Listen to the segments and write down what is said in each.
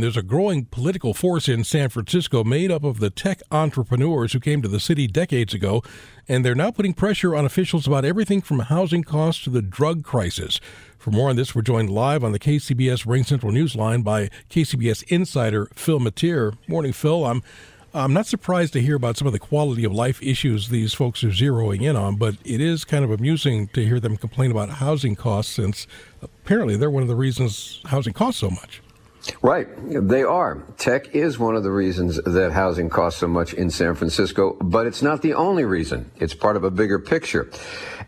There's a growing political force in San Francisco made up of the tech entrepreneurs who came to the city decades ago, and they're now putting pressure on officials about everything from housing costs to the drug crisis. For more on this, we're joined live on the KCBS RingCentral Newsline by KCBS insider Phil Matier. Morning, Phil. I'm I'm not surprised to hear about some of the quality of life issues these folks are zeroing in on, but it is kind of amusing to hear them complain about housing costs since apparently they're one of the reasons housing costs so much. Right. They are. Tech is one of the reasons that housing costs so much in San Francisco, but it's not the only reason. It's part of a bigger picture.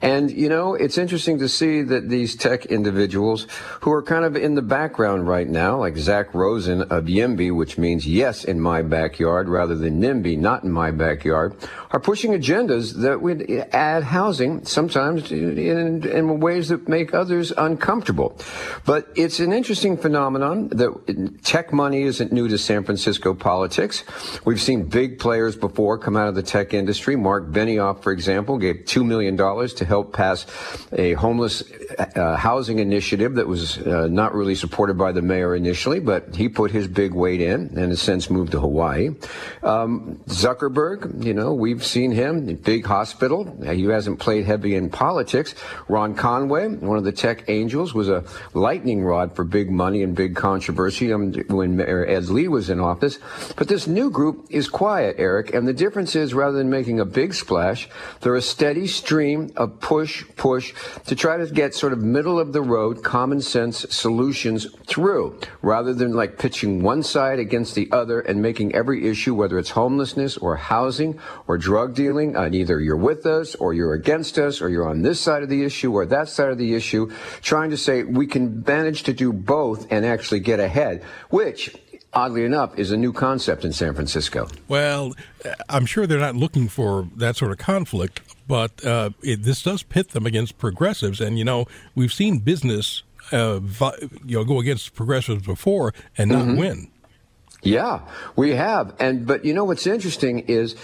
And, you know, it's interesting to see that these tech individuals who are kind of in the background right now, like Zach Rosen of YIMBY, which means yes in my backyard rather than NIMBY, not in my backyard, are pushing agendas that would add housing sometimes in, in ways that make others uncomfortable. But it's an interesting phenomenon that tech money isn't new to San Francisco politics. We've seen big players before come out of the tech industry. Marc Benioff, for example, gave $2 million to help pass a homeless uh, housing initiative that was uh, not really supported by the mayor initially, but he put his big weight in and has since moved to Hawaii. Um, Zuckerberg, you know, we've seen him big hospital. He hasn't played heavy in politics. Ron Conway, one of the tech angels, was a lightning rod for big money and big controversy um, when Ed Lee was in office. But this new group is quiet, Eric, and the difference is rather than making a big splash, they're a steady stream of push, push to try to get sort of middle of the road, common sense solutions through rather than like pitching one side against the other and making every issue, whether it's homelessness or housing or drug dealing, either you're with us or you're against us or you're on this side of the issue or that side of the issue, trying to say we can manage to do both and actually get ahead, which oddly enough, is a new concept in San Francisco. Well, I'm sure they're not looking for that sort of conflict, but uh, it, this does pit them against progressives. And, you know, we've seen business uh, you know, go against progressives before and not mm-hmm. win. Yeah, we have. And, but you know what's interesting is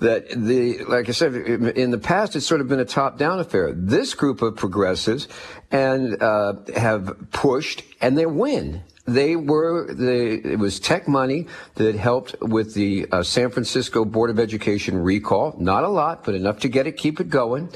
that the, like I said, in the past, it's sort of been a top down affair. This group of progressives and, uh, have pushed and they win they were the it was tech money that helped with the uh, San Francisco Board of Education recall. Not a lot, but enough to get it, keep it going.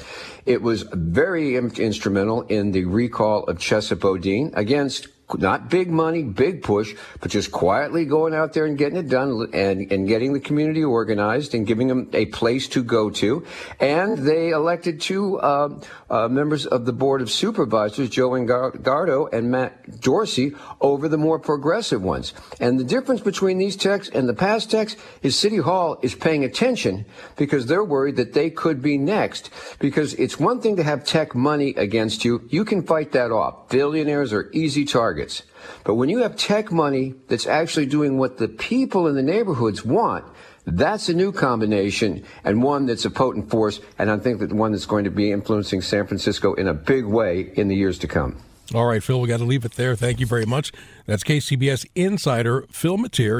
It was very instrumental in the recall of Chesa Boudin against not big money, big push, but just quietly going out there and getting it done and, and getting the community organized and giving them a place to go to. And they elected two uh, uh, members of the Board of Supervisors, Joel Engardio and Matt Dorsey, over the more progressive ones. And the difference between these texts and the past texts is City Hall is paying attention because they're worried that they could be next. Because it's one thing to have tech money against you. You can fight that off. Billionaires are easy targets targets. But when you have tech money that's actually doing what the people in the neighborhoods want, that's a new combination and one that's a potent force, and I think that one that's going to be influencing San Francisco in a big way in the years to come. All right, Phil, we got to leave it there. Thank you very much. That's KCBS insider Phil Matier.